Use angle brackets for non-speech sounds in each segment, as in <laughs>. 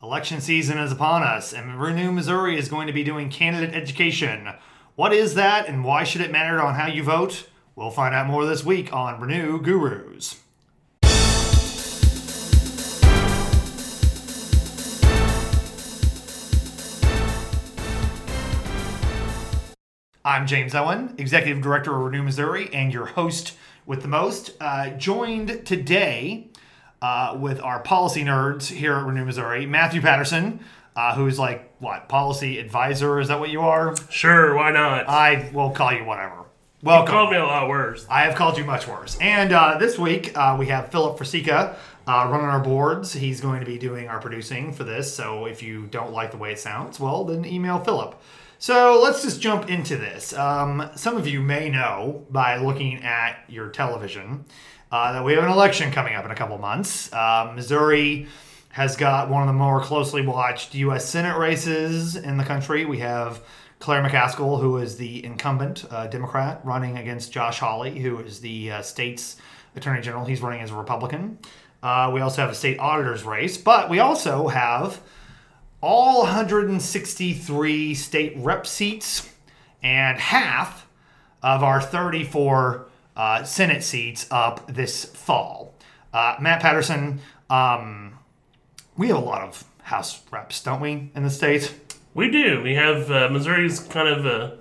Election season is upon us, and Renew Missouri is going to be doing candidate education. What is that, and why should it matter on how you vote? We'll find out more this week on Renew Gurus. I'm James Owen, Executive Director of Renew Missouri, and your host with the most. Uh, joined today uh, with our policy nerds here at Renew Missouri, Matthew Patterson, uh, who's like, what, policy advisor? Is that what you are? Sure, why not? I will call you whatever. Welcome. called me a lot worse. I have called you much worse. And uh, this week uh, we have Philip Frasica uh, running our boards. He's going to be doing our producing for this. So if you don't like the way it sounds, well, then email Philip. So let's just jump into this. Um, some of you may know by looking at your television uh, that we have an election coming up in a couple months. Uh, Missouri has got one of the more closely watched U.S. Senate races in the country. We have Claire McCaskill, who is the incumbent uh, Democrat, running against Josh Hawley, who is the uh, state's attorney general. He's running as a Republican. Uh, we also have a state auditor's race, but we also have all 163 state rep seats and half of our 34 uh, Senate seats up this fall. Uh, Matt Patterson, um, we have a lot of House reps, don't we, in the state? We do. We have uh, Missouri's kind of uh,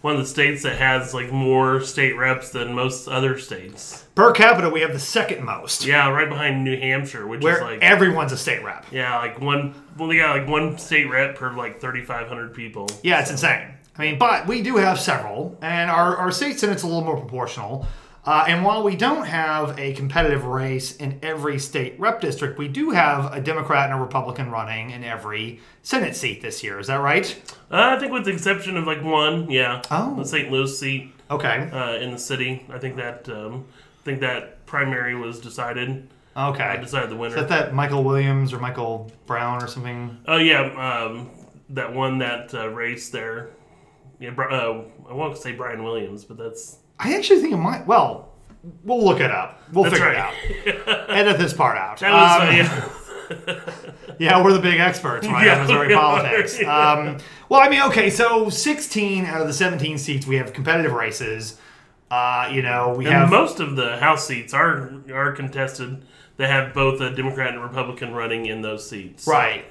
one of the states that has like more state reps than most other states. Per capita, we have the second most, Yeah, right behind New Hampshire, which where is like everyone's a state rep. yeah, like one. Well, we got like one state rep per like thirty five hundred people. Yeah, it's insane. I mean, but we do have several, and our, our state senate's a little more proportional. Uh, and while we don't have a competitive race in every state rep district, we do have a Democrat and a Republican running in every Senate seat this year. Is that right? Uh, I think with the exception of like one, yeah, Oh. the St. Louis seat Okay. uh, in the city. I think that um, I think that primary was decided. Okay. I Okay. decided the winner. Is that that Michael Williams or Michael Brown or something? Oh yeah, um, that won that uh, race there. Yeah, uh, I won't say Brian Williams, but that's I actually think it might. Well, we'll look it up. We'll That's figure right. it out. Edit this part out. Um, yeah. <laughs> Yeah, we're the big experts, right, Yeah, on Missouri politics. Um, well, I mean, okay, so 16 out of the 17 seats we have competitive races. Uh, you know, we And have most of the House seats are are contested. They have both a Democrat and Republican running in those seats. right.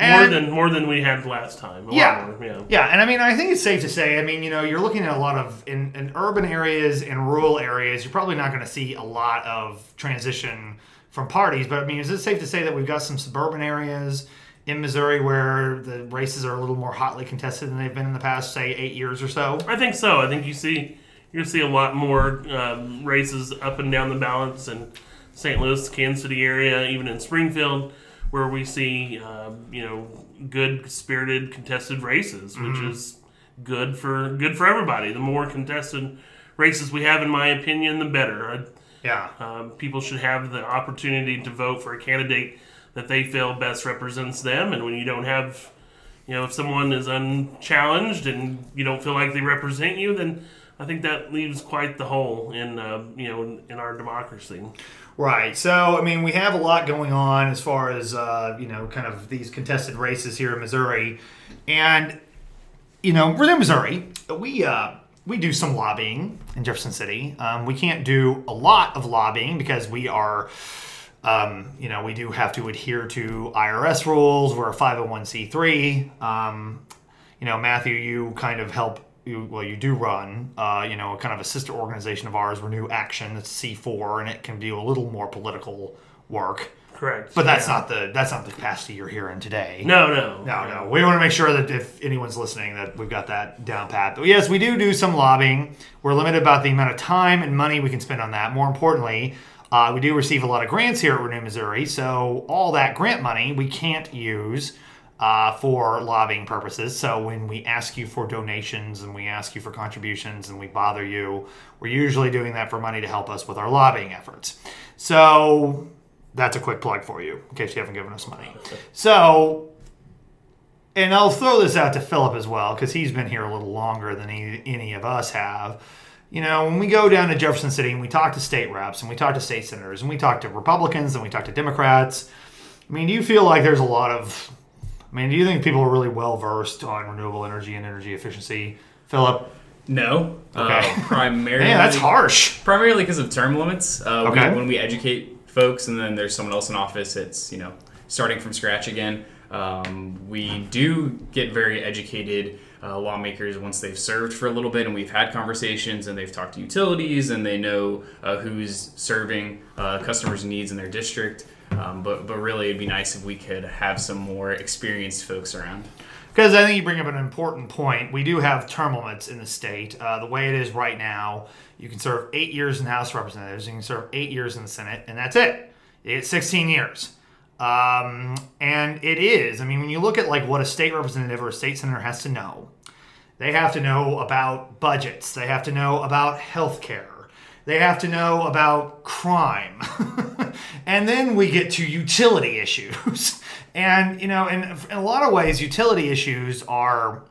More than more than we had last time. Yeah. yeah. Yeah, and I mean, I think it's safe to say, I mean, you know, you're looking at a lot of in, in urban areas and rural areas, you're probably not going to see a lot of transition from parties. But I mean, is it safe to say that we've got some suburban areas in Missouri where the races are a little more hotly contested than they've been in the past, say, eight years or so? I think so. I think you see you're gonna see a lot more um, races up and down the balance in St. Louis, Kansas City area, even in Springfield, where we see um, you know good spirited contested races, which is good for good for everybody. The more contested races we have, in my opinion, the better. Yeah. Um, people should have the opportunity to vote for a candidate that they feel best represents them, and when you don't have you know, if someone is unchallenged and you don't feel like they represent you, then I think that leaves quite the hole in, uh, you know, in our democracy. Right. So, I mean, we have a lot going on as far as, uh, you know, kind of these contested races here in Missouri. And, you know, we're in Missouri. We, uh, we do some lobbying in Jefferson City. Um, we can't do a lot of lobbying because we are, um, you know, we do have to adhere to IRS rules. We're a 501c3. Um, you know, Matthew, you kind of help. You, well, you do run, uh, you know, kind of a sister organization of ours, Renew Action. It's C4, and it can do a little more political work. Correct. But that's Yeah. not the that's not the capacity you're hearing today. No, no. No, no. We want to make sure that if anyone's listening, that we've got that down pat. But yes, we do do some lobbying. We're limited about the amount of time and money we can spend on that. More importantly, uh, we do receive a lot of grants here at Renew Missouri. So all that grant money we can't use uh, for lobbying purposes. So when we ask you for donations and we ask you for contributions and we bother you, we're usually doing that for money to help us with our lobbying efforts. So that's a quick plug for you in case you haven't given us money. So and I'll throw this out to Philip as well because he's been here a little longer than any, any of us have. You know, when we go down to Jefferson City and we talk to state reps and we talk to state senators and we talk to Republicans and we talk to Democrats, I mean, do you feel like there's a lot of I mean, do you think people are really well versed on renewable energy and energy efficiency? Philip? No. Okay. Uh, <laughs> primarily. Man, that's harsh. Primarily because of term limits. Uh, Okay. when we educate folks, and then there's someone else in office, it's you know starting from scratch again. Um, we do get very educated uh, lawmakers once they've served for a little bit, and we've had conversations, and they've talked to utilities, and they know uh, who's serving uh, customers' needs in their district. Um, but but really, it'd be nice if we could have some more experienced folks around. Because I think you bring up an important point. We do have term limits in the state. Uh, the way it is right now, you can serve eight years in the House of Representatives, you can serve eight years in the Senate, and that's it. You get 16 years. Um, and it is. I mean, when you look at like what a state representative or a state senator has to know, they have to know about budgets. They have to know about health care. They have to know about crime. <laughs> and then we get to utility issues. <laughs> and, you know, in, in a lot of ways, utility issues are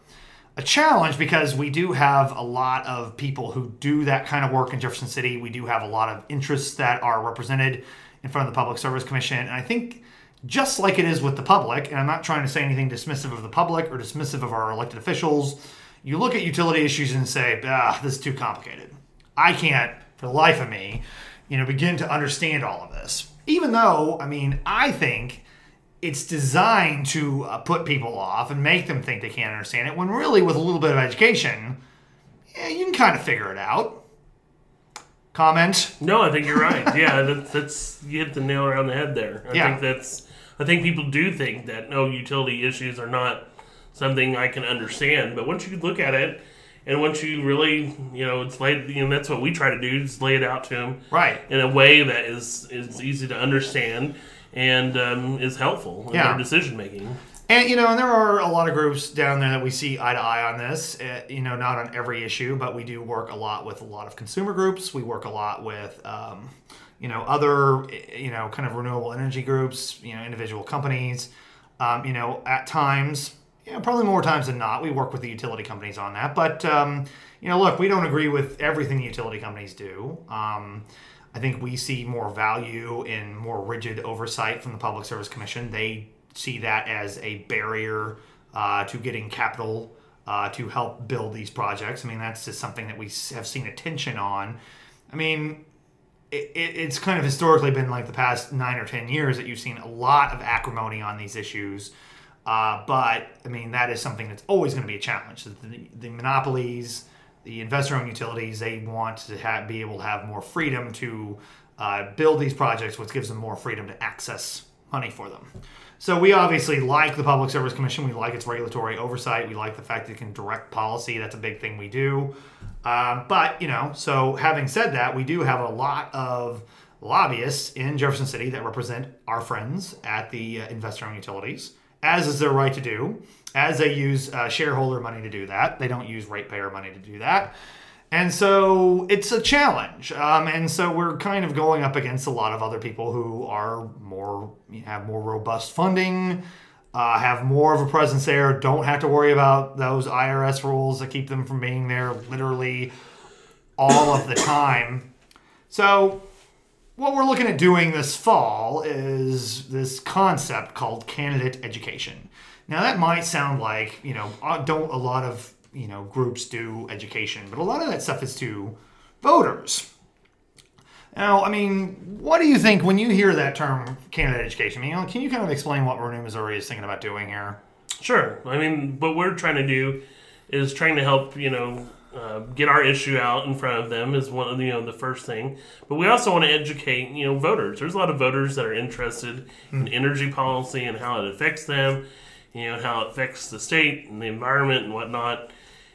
a challenge because we do have a lot of people who do that kind of work in Jefferson City. We do have a lot of interests that are represented in front of the Public Service Commission. And I think just like it is with the public, and I'm not trying to say anything dismissive of the public or dismissive of our elected officials, you look at utility issues and say, ah, this is too complicated. I can't, for the life of me, you know, begin to understand all of this. Even though, I mean, I think it's designed to uh, put people off and make them think they can't understand it, when really, with a little bit of education, yeah, you can kind of figure it out. Comment? No, I think you're right. Yeah, that's, that's you hit the nail around the head there. I Yeah. think that's. I think people do think that no utility issues are not something I can understand, but once you look at it, and once you really, you know, it's laid. You know, that's what we try to do: is lay it out to them Right. in a way that is is easy to understand and um, is helpful in Yeah. their decision making. And you know, and there are a lot of groups down there that we see eye to eye on this. Uh, you know, not on every issue, but we do work a lot with a lot of consumer groups. We work a lot with, um, you know, other, eh, you know, kind of renewable energy groups. You know, individual companies. Um, you know, at times, you know, probably more times than not, we work with the utility companies on that. But um, you know, look, we don't agree with everything the utility companies do. Um, I think we see more value in more rigid oversight from the Public Service Commission. They see that as a barrier uh, to getting capital uh, to help build these projects. I mean, that's just something that we have seen attention on. I mean, it, it, it's kind of historically been like the past nine or ten years that you've seen a lot of acrimony on these issues. Uh, but I mean, that is something that's always going to be a challenge. The, the monopolies, the investor-owned utilities, they want to have, be able to have more freedom to uh, build these projects, which gives them more freedom to access money for them. So we obviously like the Public Service Commission. We like its regulatory oversight. We like the fact that it can direct policy. That's a big thing we do. Um, but you know, so having said that, we do have a lot of lobbyists in Jefferson City that represent our friends at the uh, investor-owned utilities, as is their right to do. As they use uh, shareholder money to do that, they don't use ratepayer money to do that. And so it's a challenge. Um, and so we're kind of going up against a lot of other people who are more, have more robust funding, uh, have more of a presence there, don't have to worry about those IRS rules that keep them from being there literally all of the time. So what we're looking at doing this fall is this concept called candidate education. Now that might sound like, you know, uh, don't a lot of, you know, groups do education, but a lot of that stuff is to voters. Now, I mean, what do you think when you hear that term candidate education? I mean, can you kind of explain what Renew Missouri is thinking about doing here? Sure. I mean, what we're trying to do is trying to help, you know, uh, get our issue out in front of them is one of the, you know the first thing. But we also want to educate you know voters. There's a lot of voters that are interested in energy policy and how it affects them, you know, how it affects the state and the environment and whatnot.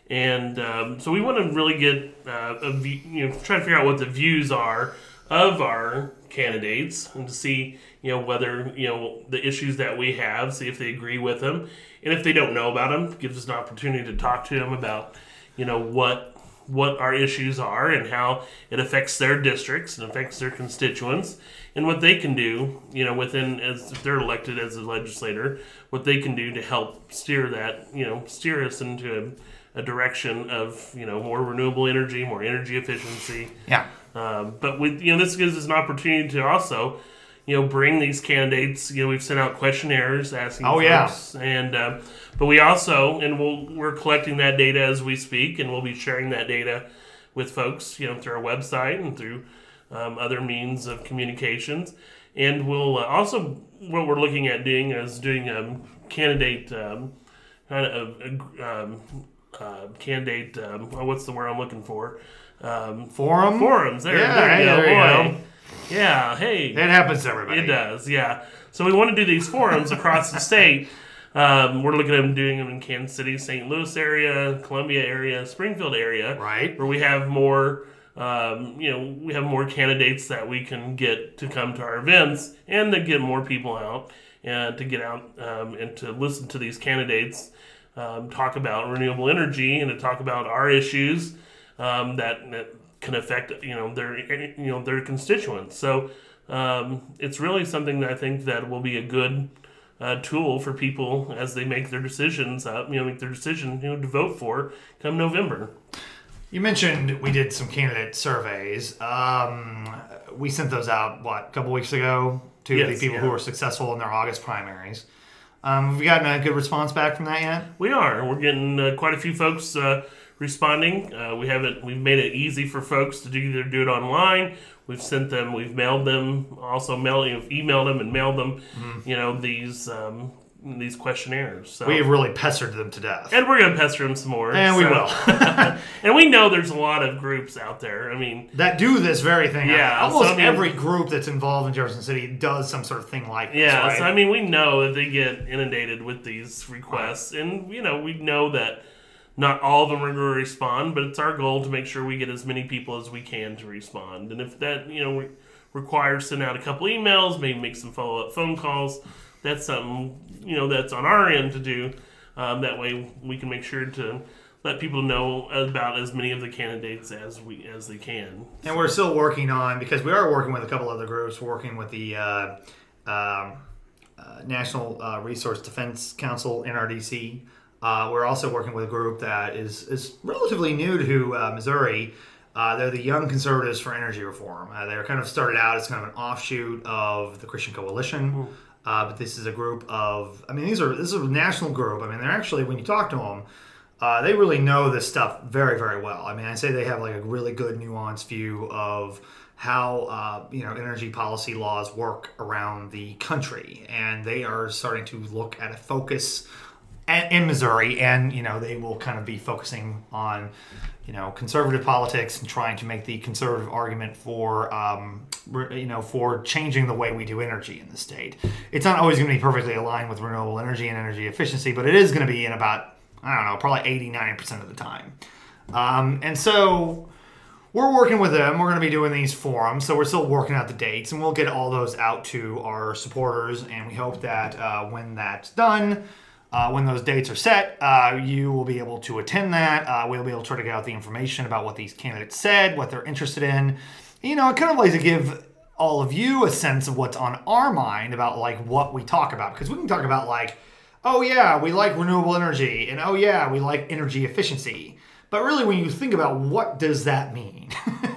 And um, so we want to really get uh, a view, you know try to figure out what the views are of our candidates and to see you know whether you know the issues that we have, see if they agree with them, and if they don't know about them, gives us an opportunity to talk to them about you know what what our issues are and how it affects their districts and affects their constituents and what they can do you know within as if they're elected as a legislator what they can do to help steer that you know steer us into a, a direction of you know more renewable energy more energy efficiency Yeah. um, but with you know this gives us an opportunity to also you know, bring these candidates. You know, we've sent out questionnaires asking. Oh, yeah. folks, and uh, but we also and we'll, we're collecting that data as we speak, and we'll be sharing that data with folks. You know, through our website and through um, other means of communications. And we'll uh, also what we're looking at doing is doing a candidate um, kind of um, uh, candidate. Um, oh, what's the word I'm looking for? Um, Forum? forums. There, Yeah, there you go. boy. Yeah. Hey. It happens to everybody. It does, yeah. So we want to do these forums across the state. Um, we're looking at doing them in Kansas City, St. Louis area, Columbia area, Springfield area, Right. where we have more. Um, you know, we have more candidates that we can get to come to our events, and to get more people out, and to get out um, and to listen to these candidates um, talk about renewable energy and to talk about our issues um, that, that can affect you know their you know their constituents. So um, it's really something that I think that will be a good uh, tool for people as they make their decisions. Uh, you know, make their decision you know to vote for come November. You mentioned we did some candidate surveys. Um, we sent those out, what, a couple weeks ago to Yes, the people who were successful in their August primaries. Um, have we gotten a good response back from that yet? We are. We're getting uh, quite a few folks uh, responding. Uh, we haven't. We've made it easy for folks to do either do it online. We've sent them. We've mailed them. Also, mailed, you emailed them and mailed them. You know these um, these questionnaires. So. We have really pestered them to death. and we're gonna pester them some more. And we will. <laughs> <laughs> and we know there's a lot of groups out there. I mean, that do this very thing. Yeah, Almost so, I mean- every group that's involved in Jefferson City does some sort of thing like this. Yeah, right? so I mean, we know that they get inundated with these requests, and you know, we know that not all of them are going to respond, but it's our goal to make sure we get as many people as we can to respond. And if that you know re- requires sending out a couple emails, maybe make some follow up phone calls, that's something you know that's on our end to do. Um, that way, we can make sure to let people know about as many of the candidates as we as they can. And we're still working on because we are working with a couple other groups. Working with the uh, um, uh, National uh, Resource Defense Council (NRDC). Uh, we're also working with a group that is is relatively new to uh, Missouri. Uh, they're the Young Conservatives for Energy Reform. Uh, they're kind of started out as kind of an offshoot of the Christian Coalition, uh, but this is a group of. I mean, these are this is a national group. I mean, they're actually when you talk to them, uh, they really know this stuff very, very well. I mean, I say they have like a really good nuanced view of how uh, you know energy policy laws work around the country, and they are starting to look at a focus in Missouri, and you know they will kind of be focusing on you know conservative politics and trying to make the conservative argument for um, you know for changing the way we do energy in the state. It's not always going to be perfectly aligned with renewable energy and energy efficiency, but it is going to be in about I don't know probably 80 90 percent of the time. Um, and so we're working with them. We're going to be doing these forums, so we're still working out the dates, and we'll get all those out to our supporters. And we hope that uh, when that's done, uh, when those dates are set, uh, you will be able to attend that. Uh, we'll be able to try to get out the information about what these candidates said, what they're interested in. You know, it kind of like to give all of you a sense of what's on our mind about like what we talk about, because we can talk about like, oh yeah, we like renewable energy, and oh yeah, we like energy efficiency. But really, when you think about what does that mean, <laughs>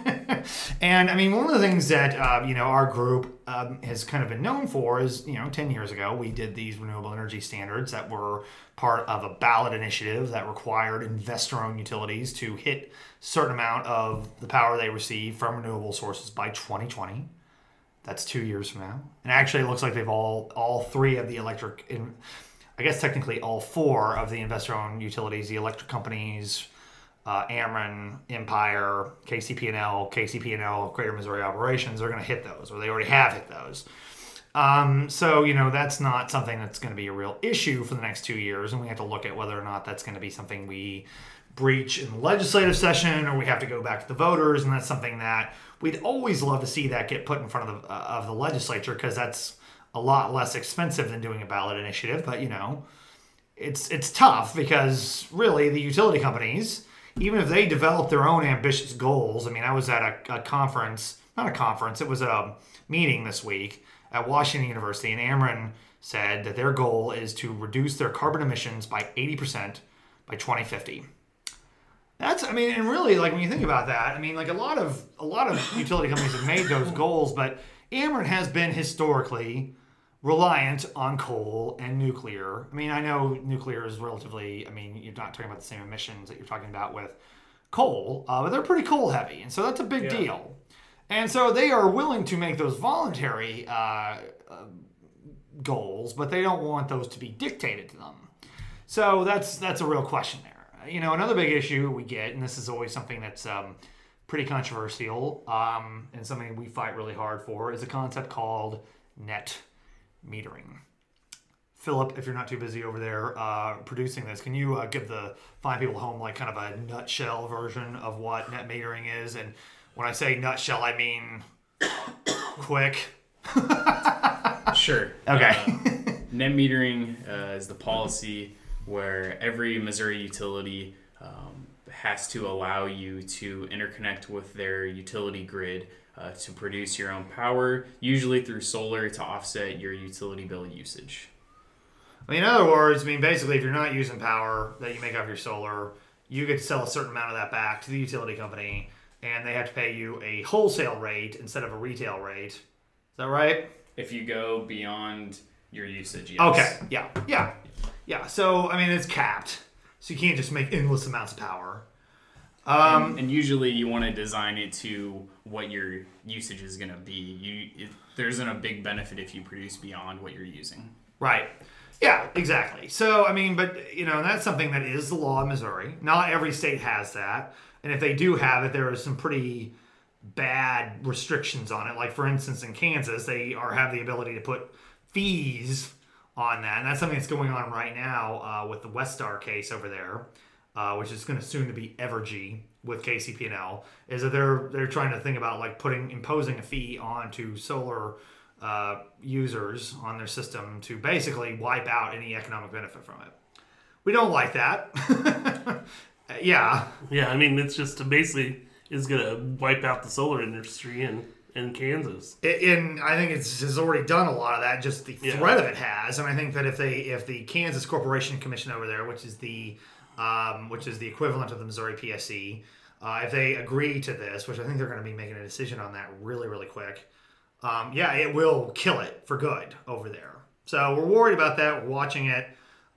and I mean, one of the things that uh, you know our group um, has kind of been known for is you know ten years ago we did these renewable energy standards that were part of a ballot initiative that required investor-owned utilities to hit certain amount of the power they receive from renewable sources by 2020. That's two years from now, and actually, it looks like they've all all three of the electric, in, I guess technically all four of the investor-owned utilities, the electric companies, uh, Empire, KCP&L, KCP&L, Greater Missouri Operations are going to hit those, or they already have hit those. Um, so you know that's not something that's going to be a real issue for the next two years, and we have to look at whether or not that's going to be something we breach in the legislative session, or we have to go back to the voters, and that's something that we'd always love to see that get put in front of the uh, of the legislature because that's a lot less expensive than doing a ballot initiative. But you know, it's it's tough because really the utility companies, even if they develop their own ambitious goals. I mean, I was at a, a conference, not a conference, it was a meeting this week at Washington University, and Ameren said that their goal is to reduce their carbon emissions by 80% by 2050. That's, I mean, and really, like when you think about that, I mean, like a lot of a lot of utility companies have made those goals, but Ameren has been historically reliant on coal and nuclear. I mean, I know nuclear is relatively, I mean, you're not talking about the same emissions that you're talking about with coal, uh, but they're pretty coal heavy. And so that's a big Yeah. deal. And so they are willing to make those voluntary uh, uh, goals, but they don't want those to be dictated to them. So that's that's a real question there. You know, another big issue we get, and this is always something that's um, pretty controversial um, and something we fight really hard for, is a concept called net metering. Philip, if you're not too busy over there uh, producing this, can you uh, give the fine people at home like kind of a nutshell version of what net metering is? And when I say nutshell, I mean <coughs> quick. <laughs> Sure. Okay. Uh, net metering uh, is the policy where every Missouri utility um, has to allow you to interconnect with their utility grid uh, to produce your own power, usually through solar to offset your utility bill usage. I mean, in other words, I mean, basically, if you're not using power that you make off your solar, you get to sell a certain amount of that back to the utility company, and they have to pay you a wholesale rate instead of a retail rate. Is that right? If you go beyond your usage, yes. Okay. Yeah. Yeah. Yeah. So, I mean, it's capped. So you can't just make endless amounts of power. Um, and usually you want to design it to what your usage is going to be. You it, there isn't a big benefit if you produce beyond what you're using. Right. Yeah, exactly. So, I mean, but, you know, that's something that is the law in Missouri. Not every state has that. And if they do have it, there are some pretty bad restrictions on it. Like, for instance, in Kansas, they are have the ability to put fees on that. And that's something that's going on right now uh, with the Westar case over there, uh, which is going to soon to be Evergy with KCP&L, is that they're they're trying to think about like putting imposing a fee onto solar uh, users on their system to basically wipe out any economic benefit from it. We don't like that. <laughs> yeah, Yeah, I mean, it's just basically is going to wipe out the solar industry in, in Kansas. and I think it's has already done a lot of that. Just the Yeah. threat of it has, and I think that if they if the Kansas Corporation Commission over there, which is the um, which is the equivalent of the Missouri PSC, uh, if they agree to this, which I think they're going to be making a decision on that really really quick, um, yeah, it will kill it for good over there. So we're worried about that. We're watching it.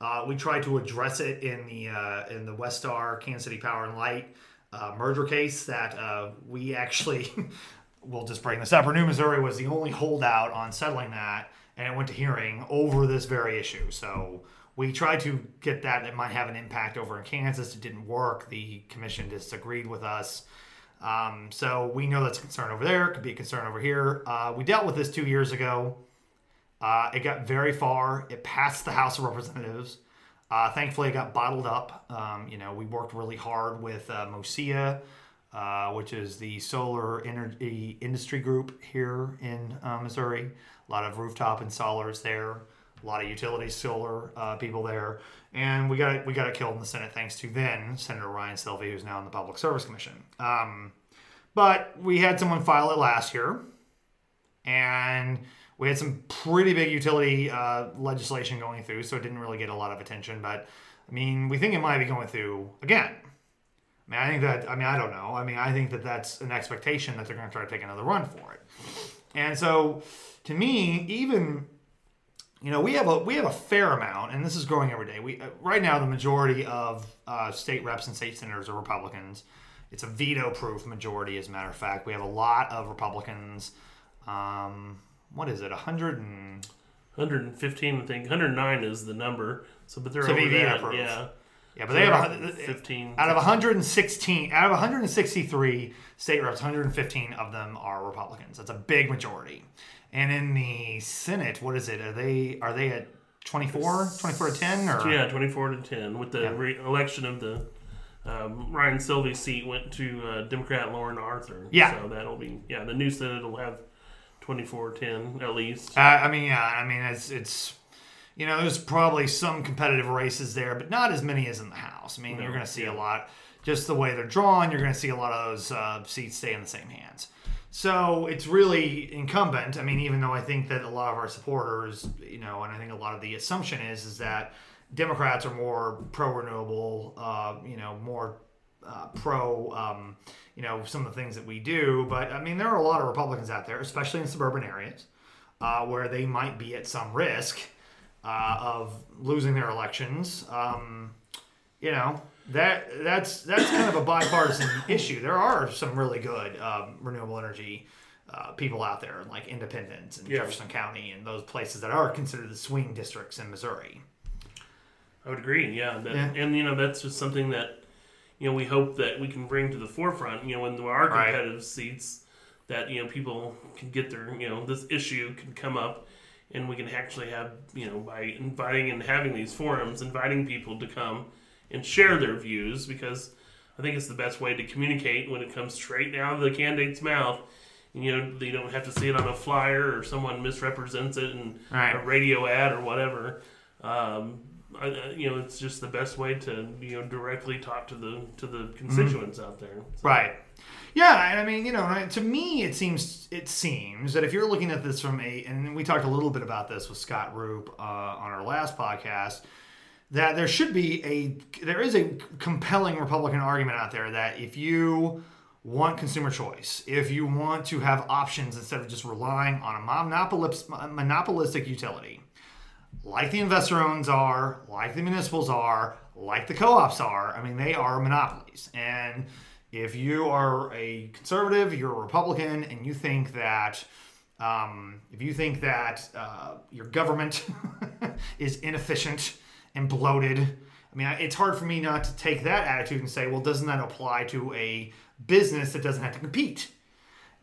Uh, we tried to address it in the uh, in the Westar Kansas City Power and Light uh, merger case that uh, we actually <laughs> we'll just bring this up. Renew Missouri was the only holdout on settling that, and it went to hearing over this very issue. So we tried to get that. It might have an impact over in Kansas. It didn't work. The commission disagreed with us. Um, so we know that's a concern over there. Could be a concern over here. Uh, we dealt with this two years ago. Uh, it got very far. It passed the House of Representatives. Uh, thankfully, it got bottled up. Um, you know, we worked really hard with uh, MoSEIA, uh, which is the solar energy industry group here in uh, Missouri. A lot of rooftop installers there, a lot of utility solar uh, people there, and we got we got it killed in the Senate thanks to then Senator Ryan Silvey, who's now in the Public Service Commission. Um, but we had someone file it last year, and we had some pretty big utility uh, legislation going through, so it didn't really get a lot of attention. But I mean, we think it might be going through again. I mean, I think that. I mean, I don't know. I mean, I think that that's an expectation that they're going to try to take another run for it. And so, to me, even you know, we have a we have a fair amount, and this is growing every day. We uh, right now the majority of uh, state reps and state senators are Republicans. It's a veto-proof majority, as a matter of fact. We have a lot of Republicans. Um, what is it? A hundred and 115, I think. 109 is the number. So, but they're So over that. Yeah. Yeah, but they have a, 15. out of 116 out of 163 state reps 115 of them are republicans that's a big majority and in the senate what is it are they are they at 24 24 to 10 or Yeah, 24 to 10. With the Yeah. re- election of the um, Ryan Silvey's seat went to uh, Democrat Lauren Arthur. Yeah. So that'll be, yeah, the new Senate will have 24 10 at least. Uh, I mean, yeah, I mean, it's it's you know, there's probably some competitive races there, but not as many as in the House. I mean, No, you're going to see yeah. a lot, just the way they're drawn. You're going to see a lot of those uh, seats stay in the same hands. So it's really incumbent. I mean, even though I think that a lot of our supporters, you know, and I think a lot of the assumption is is that Democrats are more pro renewable, uh, you know, more uh, pro, um, you know, some of the things that we do. But I mean, there are a lot of Republicans out there, especially in suburban areas, uh, where they might be at some risk uh, of losing their elections. Um, you know, that that's that's kind of a bipartisan <coughs> issue. There are some really good um, renewable energy uh, people out there, like Independence and Yeah. Jefferson County and those places that are considered the swing districts in Missouri. I would agree. Yeah, that, Yeah. and you know that's just something that you know we hope that we can bring to the forefront. You know, in our Right. competitive seats, that you know people can get their you know this issue can come up, and we can actually have you know by inviting and having these forums, inviting people to come and share their views because I think it's the best way to communicate when it comes straight down to the candidate's mouth. And, you know, they don't have to see it on a flyer or someone misrepresents it in Right. a radio ad or whatever. Um, I, you know, it's just the best way to you know directly talk to the to the constituents out there. Right. Yeah, and I mean, you know, to me, it seems it seems that if you're looking at this from a, and we talked a little bit about this with Scott Roop uh, on our last podcast, that there should be a, there is a compelling Republican argument out there that if you want consumer choice, if you want to have options instead of just relying on a monopolis- monopolistic utility, like the investor owns are, like the municipals are, like the co-ops are. I mean, they are monopolies. And if you are a conservative, you're a Republican, and you think that um, if you think that uh, your government <laughs> is inefficient and bloated, I mean, it's hard for me not to take that attitude and say, well, doesn't that apply to a business that doesn't have to compete?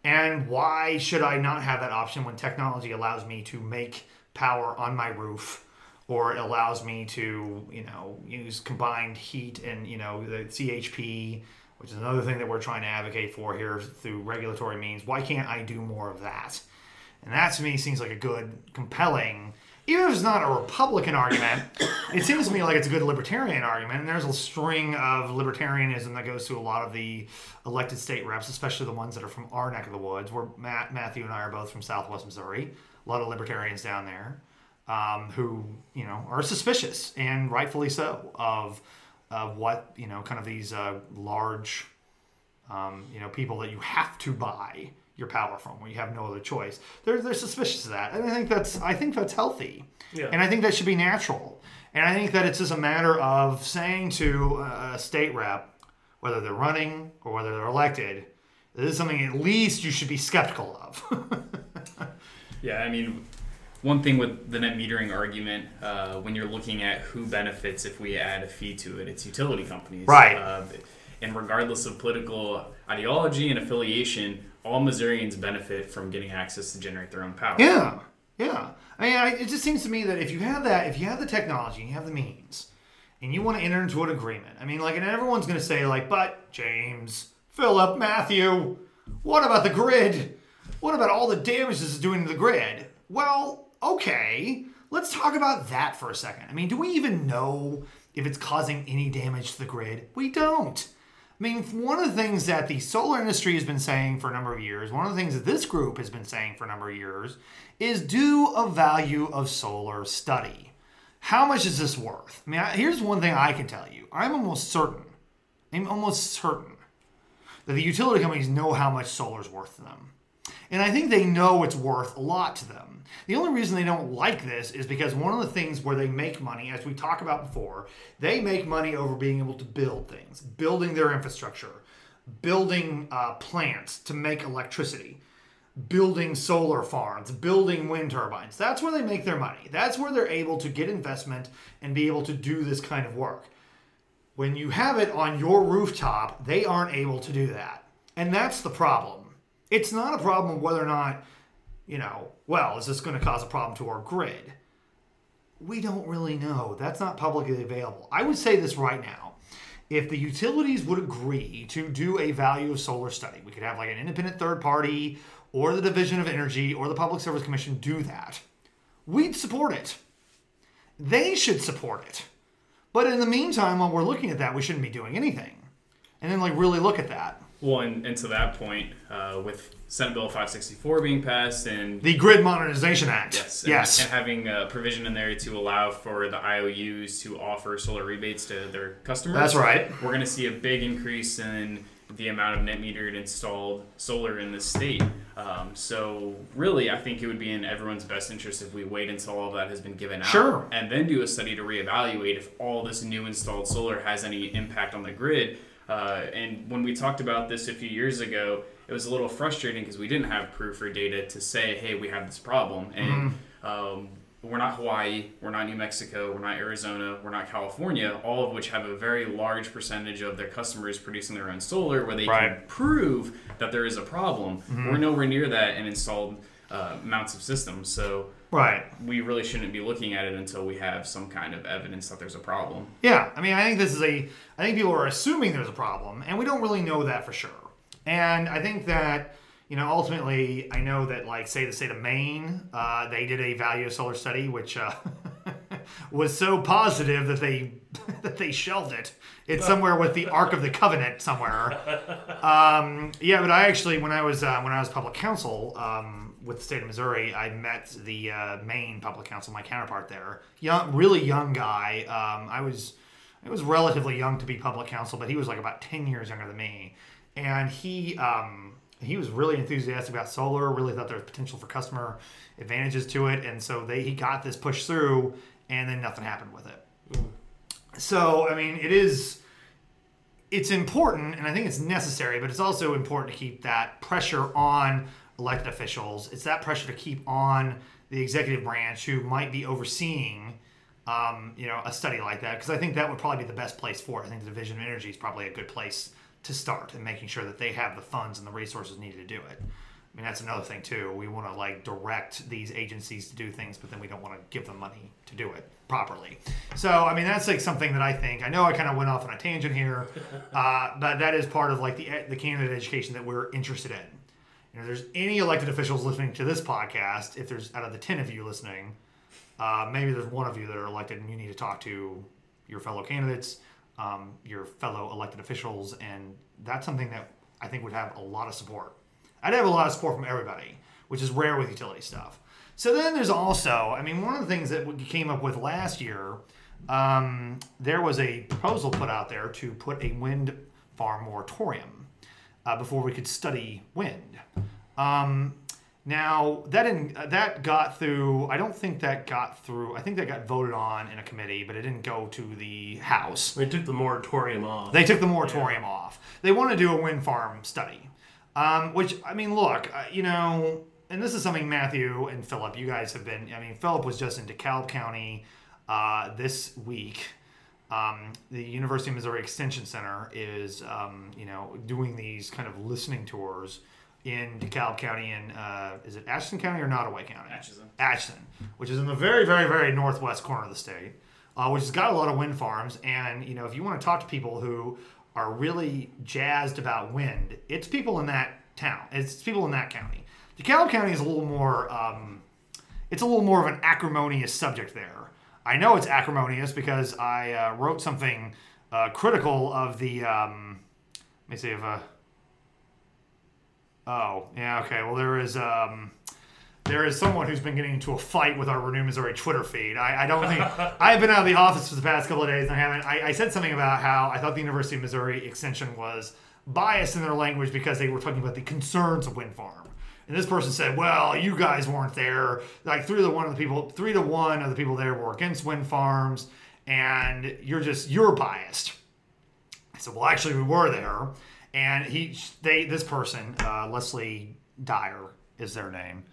And why should I not have that option when technology allows me to make power on my roof or it allows me to, you know, use combined heat and, you know, the CHP, which is another thing that we're trying to advocate for here through regulatory means. Why can't I do more of that? And that to me seems like a good, compelling, even if it's not a Republican argument, it seems to me like it's a good libertarian argument. And there's a string of libertarianism that goes to a lot of the elected state reps, especially the ones that are from our neck of the woods, where Matt, Matthew and I are both from Southwest Missouri. A lot of libertarians down there um, who, you know, are suspicious and rightfully so of, of what, you know, kind of these uh, large um, you know, people that you have to buy your power from, where you have no other choice. They're they're suspicious of that, and I think that's I think that's healthy, Yeah. and I think that should be natural, and I think that it's just a matter of saying to a state rep, whether they're running or whether they're elected, this is something at least you should be skeptical of. <laughs> Yeah, I mean, one thing with the net metering argument, uh, when you're looking at who benefits if we add a fee to it, it's utility companies. Right. Uh, and regardless of political ideology and affiliation, all Missourians benefit from getting access to generate their own power. Yeah, yeah. I mean, I, it just seems to me that if you have that, if you have the technology, and you have the means, and you want to enter into an agreement, I mean, like, and everyone's going to say, like, but James, Philip, Matthew, what about the grid? What about all the damage this is doing to the grid? Well, okay, let's talk about that for a second. I mean, do we even know if it's causing any damage to the grid? We don't. I mean, one of the things that the solar industry has been saying for a number of years, one of the things that this group has been saying for a number of years, is do a value of solar study. How much is this worth? I mean, here's one thing I can tell you I'm almost certain, I'm almost certain that the utility companies know how much solar is worth to them. And I think they know it's worth a lot to them. The only reason they don't like this is because one of the things where they make money, as we talked about before, they make money over being able to build things, building their infrastructure, building uh, plants to make electricity, building solar farms, building wind turbines. That's where they make their money. That's where they're able to get investment and be able to do this kind of work. When you have it on your rooftop, they aren't able to do that. And that's the problem. It's not a problem whether or not, you know, well, is this going to cause a problem to our grid? We don't really know. That's not publicly available. I would say this right now. If the utilities would agree to do a value of solar study, we could have like an independent third party or the Division of Energy or the Public Service Commission do that. We'd support it. They should support it. But in the meantime, while we're looking at that, we shouldn't be doing anything. And then, like, really look at that. Well, and, and to that point, uh, with Senate Bill 564 being passed and The Grid Modernization Act. Yes. And, Yes. And having a provision in there to allow for the IOUs to offer solar rebates to their customers. That's right. We're going to see a big increase in the amount of net metered installed solar in the state. Um, so really, I think it would be in everyone's best interest if we wait until all that has been given out, Sure. and then do a study to reevaluate if all this new installed solar has any impact on the grid. Uh, and when we talked about this a few years ago, it was a little frustrating because we didn't have proof or data to say, "Hey, we have this problem." And um, we're not Hawaii, we're not New Mexico, we're not Arizona, we're not California, all of which have a very large percentage of their customers producing their own solar where they can prove that there is a problem. We're nowhere near that and installed uh, amounts of systems. So Right. we really shouldn't be looking at it until we have some kind of evidence that there's a problem. Yeah, I mean, I think this is a. I think people are assuming there's a problem, and we don't really know that for sure. And I think that you know, ultimately, I know that like say the state of Maine, uh, they did a value of solar study, which uh, <laughs> was so positive that they <laughs> that they shelved it. It's <laughs> somewhere with the Ark of the Covenant somewhere. Um, yeah, but I actually, when I was uh, when I was public counsel um, with the state of Missouri, I met the uh, Maine public counsel, my counterpart there, young, really young guy. Um, I was I was relatively young to be public counsel, but he was like about ten years younger than me, and he um, he was really enthusiastic about solar. Really thought there was potential for customer advantages to it, and so they he got this push through, and then nothing happened with it. So I mean, it is it's important and I think it's necessary, but it's also important to keep that pressure on elected officials. It's that pressure to keep on the executive branch who might be overseeing, um, you know, a study like that because I think that would probably be the best place for it. I think the Division of Energy is probably a good place to start and making sure that they have the funds and the resources needed to do it. I mean, that's another thing too. We want to like direct these agencies to do things, but then we don't want to give them money to do it properly. So, I mean, that's like something that I think. I know I kind of went off on a tangent here, <laughs> uh, but that is part of like the the candidate education that we're interested in. You know, there's any elected officials listening to this podcast. If there's out of the ten of you listening, uh, maybe there's one of you that are elected, and you need to talk to your fellow candidates, um, your fellow elected officials, and that's something that I think would have a lot of support. I'd have a lot of support from everybody, which is rare with utility stuff. So then there's also, I mean, one of the things that we came up with last year, um, there was a proposal put out there to put a wind farm moratorium uh, before we could study wind. Um, now that in, that got through. I don't think that got through. I think that got voted on in a committee, but it didn't go to the House. They took the moratorium off. They took the moratorium off. They want to do a wind farm study, um, which I mean, look, uh, you know, and this is something Matthew and Philip, you guys have been. I mean, Philip was just in DeKalb County uh, this week. Um, the University of Missouri Extension Center is, um, you know, doing these kind of listening tours in DeKalb County and uh, is it Atchison County or Nodaway County? Atchison. Atchison, which is in the very, very, very northwest corner of the state, uh, which has got a lot of wind farms. And you know, if you want to talk to people who are really jazzed about wind, it's people in that town. It's people in that county. DeKalb County is a little more. Um, it's a little more of an acrimonious subject there. I know it's acrimonious because I uh, wrote something uh, critical of the. Um, let me see if. Uh, oh yeah okay well there is um, there is someone who's been getting into a fight with our Renew Missouri Twitter feed. I, I don't think <laughs> I've been out of the office for the past couple of days and I haven't. I, I said something about how I thought the University of Missouri Extension was biased in their language because they were talking about the concerns of wind farm. And this person said, "Well, you guys weren't there. Like three to one of the people, three to one of the people there were against wind farms, and you're just you're biased." I said, "Well, actually, we were there." And he, they, this person, uh, Leslie Dyer is their name.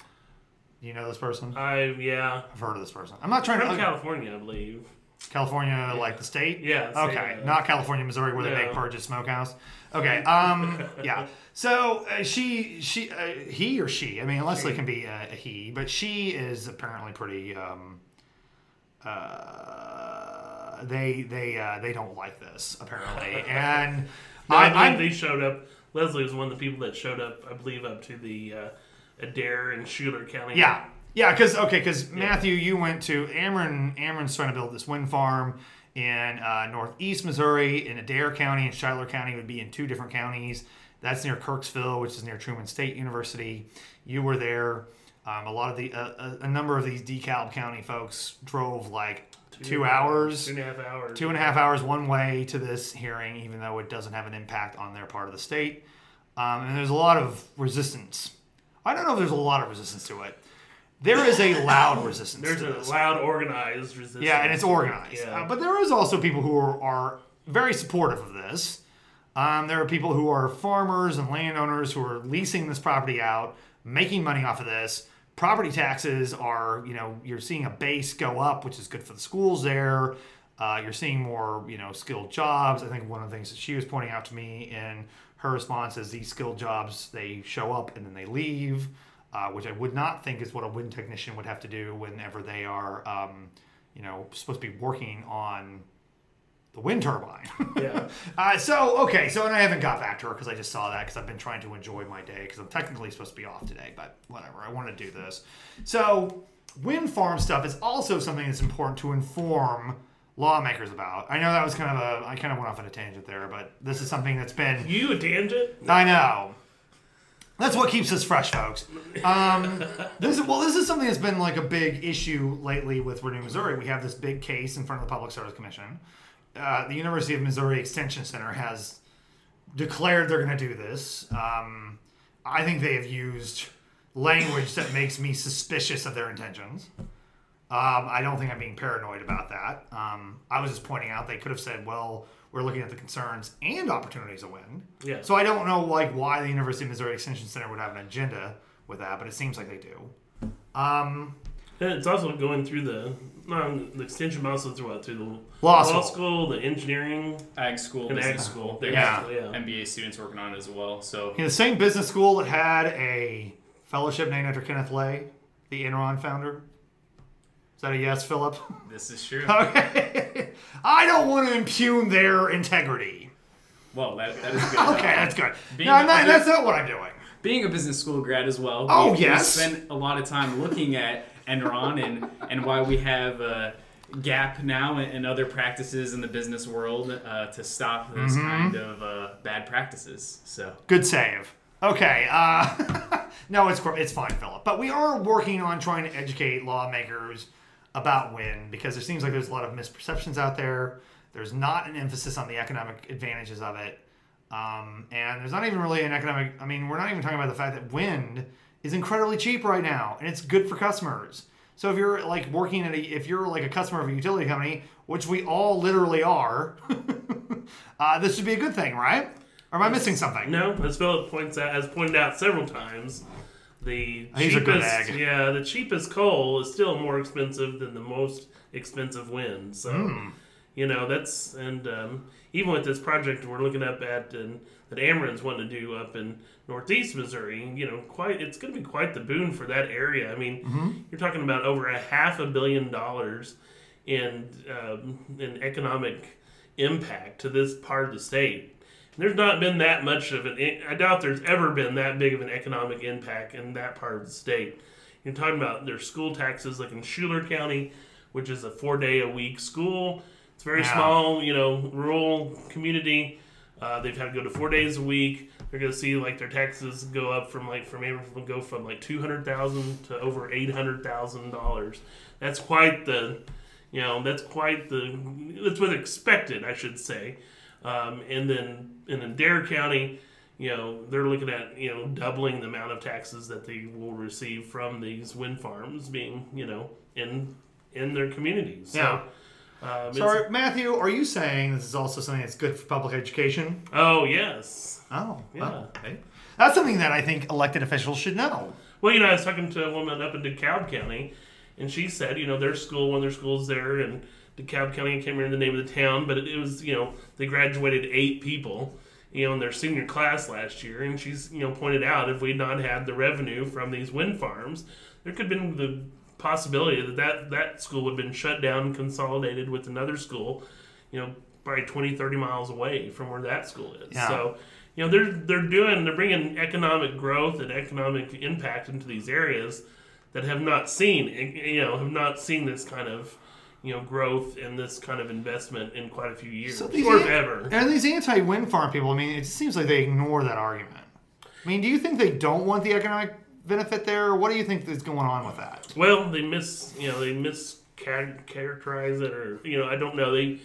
You know this person? I yeah. I've heard of this person. I'm not trying From to California, I believe. California, like the state. Yeah, state, Okay, uh, not California, Missouri, where they no. make Burgers' Smokehouse. Okay. Um. <laughs> yeah. So uh, she, she, uh, he or she. I mean, Leslie can be a, a he, but she is apparently pretty. Um, uh, they they uh, they don't like this apparently, <laughs> and No, I, I, I'm they showed up. Leslie was one of the people that showed up, I believe, up to the uh, Adair and Schuyler County. Yeah, yeah, because okay, because Matthew, you went to Ameren. Ameren's trying to build this wind farm in uh, northeast Missouri, in Adair County and Schuyler County would be in two different counties. That's near Kirksville, which is near Truman State University. You were there. Um, a lot of the uh, a, a number of these DeKalb County folks drove like two hours two and a half hours. two and a half hours one way to this hearing, even though it doesn't have an impact on their part of the state. Um, and there's a lot of resistance. I don't know if there's a lot of resistance to it. There is a <laughs> loud resistance. There's a loud, organized resistance. Yeah, and it's organized. Yeah. Uh, but there is also people who are, are very supportive of this. Um, there are people who are farmers and landowners who are leasing this property out, making money off of this. Property taxes are, you know, you're seeing a base go up, which is good for the schools there. Uh, you're seeing more, you know, skilled jobs. I think one of the things that she was pointing out to me in her response is these skilled jobs they show up and then they leave, uh, which I would not think is what a wind technician would have to do whenever they are, um, you know, supposed to be working on the wind turbine. <laughs> Yeah. uh, so okay, so and I haven't got back to her because I just saw that because I've been trying to enjoy my day because I'm technically supposed to be off today, but whatever. I want to do this. So wind farm stuff is also something that's important to inform lawmakers about. I know that was kind of a I kind of went off on a tangent there, but this is something that's been You a tangent? I know. That's what keeps us fresh, folks. Um, this is, well, this is something that's been like a big issue lately with Renew Missouri. We have this big case in front of the Public Service Commission. Uh, the University of Missouri Extension Center has declared they're going to do this. Um, I think they have used language that makes me suspicious of their intentions. Um, I don't think I'm being paranoid about that. Um, I was just pointing out they could have said, "Well, we're looking at the concerns and opportunities of win. Yeah. So I don't know like why the University of Missouri Extension Center would have an agenda with that, but it seems like they do. Um, And it's also going through the no, the extension, but also through what through the Law school. the engineering, Ag school, and business ag school. school. There's Yeah. yeah. MBA students working on it as well. So you know, the same business school that had a fellowship named after Kenneth Lay, the Enron founder. That a yes, Philip? this is true. <laughs> okay. I don't want to impugn their integrity. Well, that, that is good. <laughs> Okay, that's good. Being No, I'm not, that's not what I'm doing. Being a business school grad as well. Oh, we, yes. We spent a lot of time looking at Enron and, and why we have a gap now in, in other practices in the business world uh, to stop those Mm-hmm. kind of uh, bad practices. So Good save. Okay. Uh, <laughs> no, it's it's fine, Philip. But we are working on trying to educate lawmakers about wind because there seems like there's a lot of misperceptions out there. There's not an emphasis on the economic advantages of it, um, and there's not even really an economic. I mean, we're not even talking about the fact that wind is incredibly cheap right now, and it's good for customers. So if you're like working at a, if you're like a customer of a utility company, which we all literally are, <laughs> uh, this should be a good thing, right? Or am I missing something? No, as Philip points out, has pointed out several times, the He's cheapest, yeah, the cheapest coal is still more expensive than the most expensive wind. So, Hmm. you know, that's and um, even with this project we're looking up at and that Ameren's wanting to do up in northeast Missouri, you know, quite it's going to be quite the boon for that area. I mean, Mm-hmm. you're talking about over a half a billion dollars in um, in economic impact to this part of the state. There's not been that much of an. I doubt there's ever been that big of an economic impact in that part of the state. You're talking about their school taxes, like in Schuyler County, which is a four day a week school. It's very Yeah. small, you know, rural community. Uh, they've had to go to four days a week. They're going to see like their taxes go up from like from to go from like two hundred thousand to over eight hundred thousand dollars. That's quite the, you know, that's quite the. That's what expected, I should say. Um, and then and in Adair County, you know, they're looking at you know doubling the amount of taxes that they will receive from these wind farms being you know in in their communities. So, Yeah. Um, So, Matthew, are you saying this is also something that's good for public education? oh yes. Oh, Yeah. well, okay. That's something that I think elected officials should know. Well, you know, I was talking to a woman up in DeKalb County, and she said, you know, their school, one of their schools there in DeKalb County, I can't remember the name of the town, but it, it was, you know, they graduated eight people, you know, in their senior class last year, and she's, you know, pointed out if we'd not had the revenue from these wind farms, there could have been the possibility that that, that school would have been shut down, consolidated with another school, you know, probably 20, 30 miles away from where that school is. Yeah. So, you know, they're they're doing they're bringing economic growth and economic impact into these areas that have not seen you know have not seen this kind of you know growth and this kind of investment in quite a few years So these or an- ever. And these anti-wind farm people, I mean, it seems like they ignore that argument. I mean, do you think they don't want the economic benefit there, or what do you think is going on with that? Well, they miss, you know, they mischaracterize it, or you know, I don't know. They,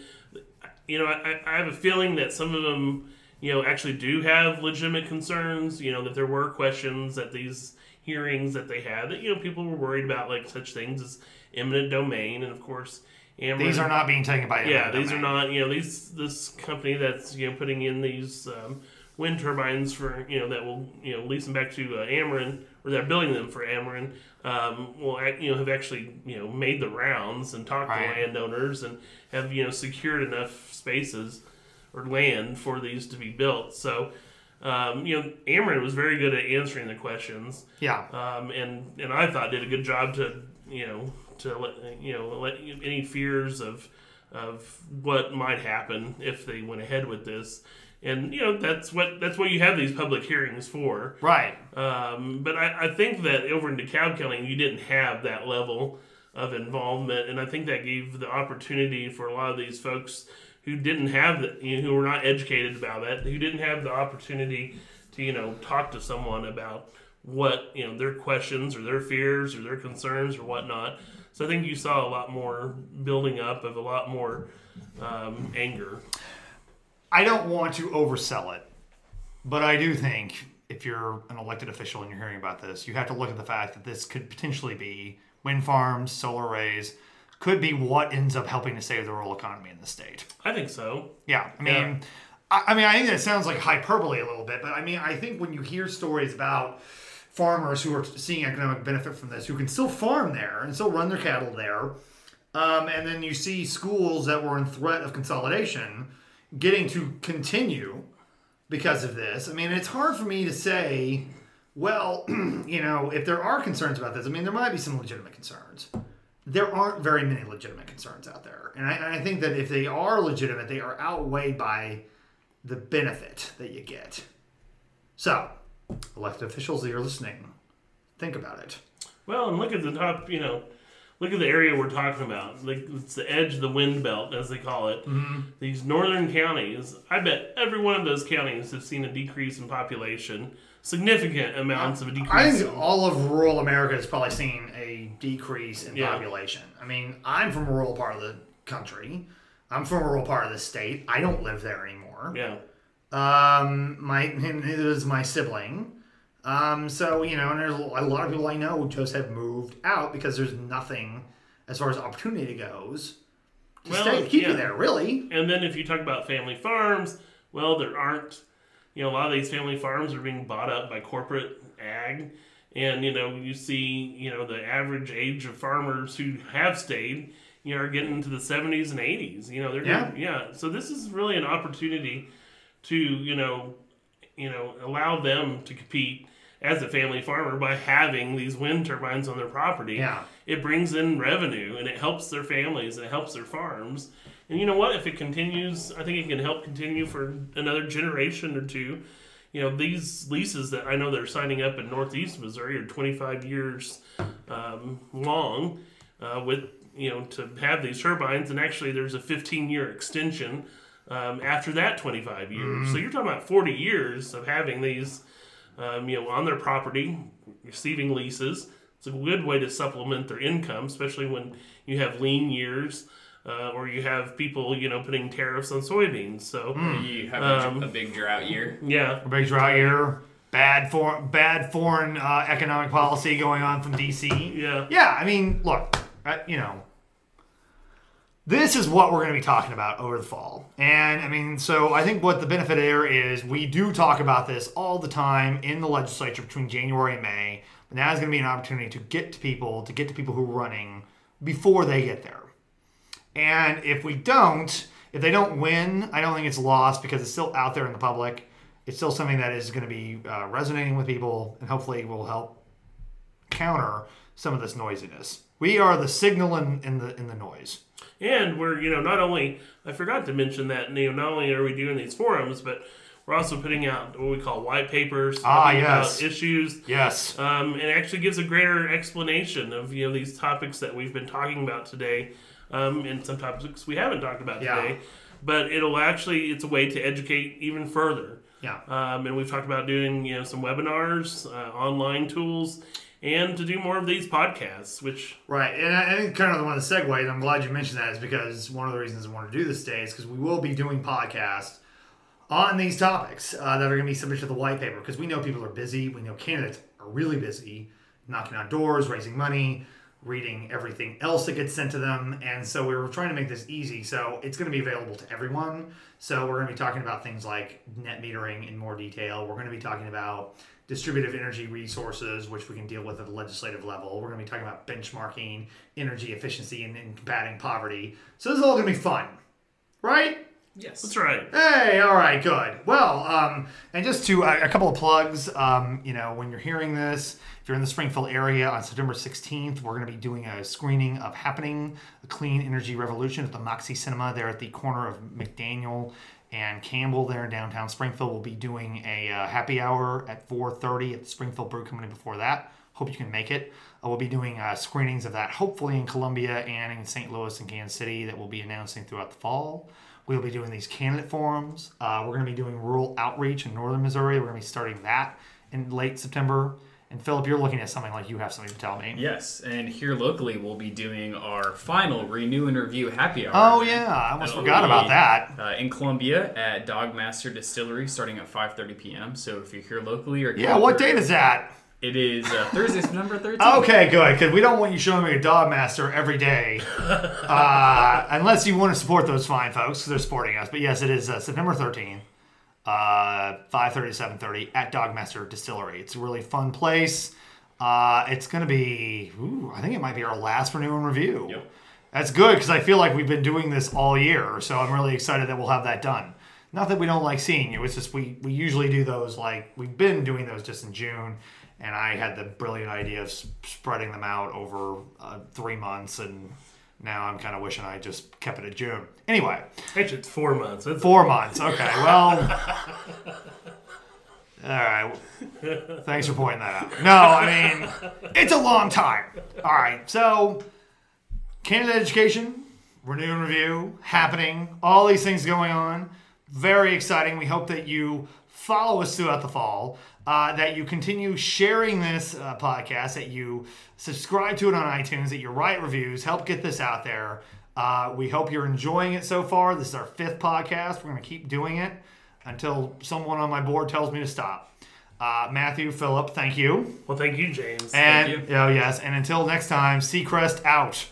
you know, I, I have a feeling that some of them, you know, actually do have legitimate concerns. You know, that there were questions that these hearings that they had that you know people were worried about, like such things as eminent domain, and of course, Ameren, These are not being taken by yeah, these are not. You know, these this company that's you know putting in these um, wind turbines for you know that will you know lease them back to uh, Ameren or they're building them for Ameren. Um, will you know have actually you know made the rounds and talked Right. to landowners and have you know secured enough spaces or land for these to be built. So. Um, you know, Ameren was very good at answering the questions Yeah. um, and and I thought did a good job to you know to let you know let any fears of of what might happen if they went ahead with this, and you know that's what that's what you have these public hearings for. Right. Um, but I, I think that over in DeKalb County you didn't have that level of involvement, and I think that gave the opportunity for a lot of these folks who didn't have the you know, who were not educated about it, who didn't have the opportunity to you know talk to someone about what you know their questions or their fears or their concerns or whatnot. So I think you saw a lot more building up of a lot more um, anger. I don't want to oversell it, but I do think if you're an elected official and you're hearing about this, you have to look at the fact that this could potentially be wind farms, solar arrays, could be what ends up helping to save the rural economy in the state. I think so. Yeah, I mean, Yeah. I, I mean, I think that sounds like hyperbole a little bit, but I mean, I think when you hear stories about farmers who are seeing economic benefit from this, who can still farm there and still run their cattle there, um, and then you see schools that were in threat of consolidation getting to continue because of this. I mean, it's hard for me to say, well, <clears throat> you know, if there are concerns about this, I mean, there might be some legitimate concerns. There aren't very many legitimate concerns out there. And I, and I think that if they are legitimate, they are outweighed by the benefit that you get. So, elected officials that you're listening, think about it. Well, and look at the top, you know, look at the area we're talking about. Like it's the edge of the wind belt, as they call it. Mm-hmm. These northern counties. I bet every one of those counties have seen a decrease in population, significant amounts of a decrease. I think all of rural America has probably seen a decrease in Yeah. population. I mean, I'm from a rural part of the country. I'm from a rural part of the state. I don't live there anymore. yeah. Um, my <laughs> neither does my sibling. Um, so you know, and there's a lot of people I know who just have moved out because there's nothing as far as opportunity goes to Well, stay to keep yeah. you there. Really, And then if you talk about family farms, well, there aren't. You know, a lot of these family farms are being bought up by corporate ag, and you know, you see, you know, the average age of farmers who have stayed, you know, are getting into the seventies and eighties. You know, they're Yeah. yeah. So this is really an opportunity to you know, you know, allow them to compete as a family farmer by having these wind turbines on their property Yeah. it brings in revenue and it helps their families and it helps their farms. And you know what? If it continues, I think it can help continue for another generation or two. You know, these leases that I know they're signing up in Northeast Missouri are 25 years um, long uh, with, you know, to have these turbines. And actually, there's a 15 year extension um, after that 25 years. So you're talking about 40 years of having these, um, you know, on their property, receiving leases. It's a good way to supplement their income, especially when you have lean years uh, or you have people, you know, putting tariffs on soybeans. So, You have Um, a, a big drought year. yeah, a big drought year, bad for bad foreign uh, economic policy going on from DC. yeah. Yeah, I mean, look, uh, you know, this is what we're going to be talking about over the fall. And I mean, so I think what the benefit there is we do talk about this all the time in the legislature between January and May. But now is going to be an opportunity to get to people, to get to people who are running before they get there. And if we don't, if they don't win, I don't think it's lost because it's still out there in the public. It's still something that is going to be uh, resonating with people and hopefully will help counter some of this noisiness. We are the signal in, in the in the noise. And we're, you know, not only, I forgot to mention that, you know, not only are we doing these forums, but we're also putting out what we call white papers Ah, yes. about issues. Yes. Um, and it actually gives a greater explanation of, you know, these topics that we've been talking about today. Um, and some topics we haven't talked about Yeah. today. But it'll actually it's a way to educate even further. Yeah. Um, and we've talked about doing you know some webinars, uh, online tools, and to do more of these podcasts. Which Right, and I think kind of the one of the segues. I'm glad you mentioned that is because one of the reasons I want to do this today is because we will be doing podcasts on these topics uh, that are going to be submitted to the white paper because we know people are busy. We know candidates are really busy, knocking on doors, raising money, reading everything else that gets sent to them, and so we were trying to make this easy. So it's going to be available to everyone. So we're going to be talking about things like net metering in more detail. We're going to be talking about distributive energy resources, which we can deal with at the legislative level. We're going to be talking about benchmarking, energy efficiency, and, and combating poverty. So this is all going to be fun, right? Yes. that's right. Hey, all right, good. Well, um, and just to uh, a couple of plugs, um, you know, when you're hearing this, if you're in the Springfield area on September 16th, we're going to be doing a screening of Happening, a Clean Energy Revolution at the Moxie Cinema there at the corner of McDaniel and Campbell there in downtown Springfield. We'll be doing a uh, happy hour at 4.30 at the Springfield Brew Company before that. Hope you can make it. Uh, we'll be doing uh, screenings of that hopefully in Columbia and in St. Louis and Kansas City that we'll be announcing throughout the fall. We'll be doing these candidate forums. Uh, we're going to be doing rural outreach in northern Missouri. We're going to be starting that in late September. And Philip, you're looking at something like you have something to tell me. Yes, and here locally we'll be doing our final renew and review happy hour. Oh yeah, I almost That'll forgot about that. Uh, in Columbia at Dogmaster Distillery, starting at 5:30 p.m. So if you're here locally or Yeah, what date is that? It is uh, Thursday, September 13th. Okay, good, because we don't want you showing me a dog master every day, <laughs> uh, unless you want to support those fine folks because they're supporting us. But yes, it is uh, September 13th, uh, 5:30 to 7:30 at Dogmaster Distillery. It's a really fun place. Uh, it's going to be, ooh, I think it might be our last renew and review. Yep. That's good because I feel like we've been doing this all year, so I'm really excited that we'll have that done. Not that we don't like seeing you; it's just we we usually do those like we've been doing those just in June, and I had the brilliant idea of s- spreading them out over uh, three months, and now I'm kind of wishing I just kept it at June. Anyway, Actually, it's four months. That's four months. Okay, well, <laughs> all right. Thanks for pointing that out. No, I mean it's a long time. All right, so candidate education, renew and review happening, all these things going on. Very exciting. We hope that you follow us throughout the fall, uh, that you continue sharing this uh, podcast, that you subscribe to it on iTunes, that you write reviews, help get this out there. Uh, we hope you're enjoying it so far. This is our fifth podcast. We're going to keep doing it until someone on my board tells me to stop. Uh, Matthew, Philip, thank you. well. Thank you, James. And you. oh yes, and until next time, Seacrest out.